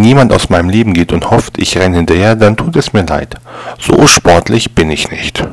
Wenn jemand aus meinem Leben geht und hofft, ich renne hinterher, dann tut es mir leid. So sportlich bin ich nicht.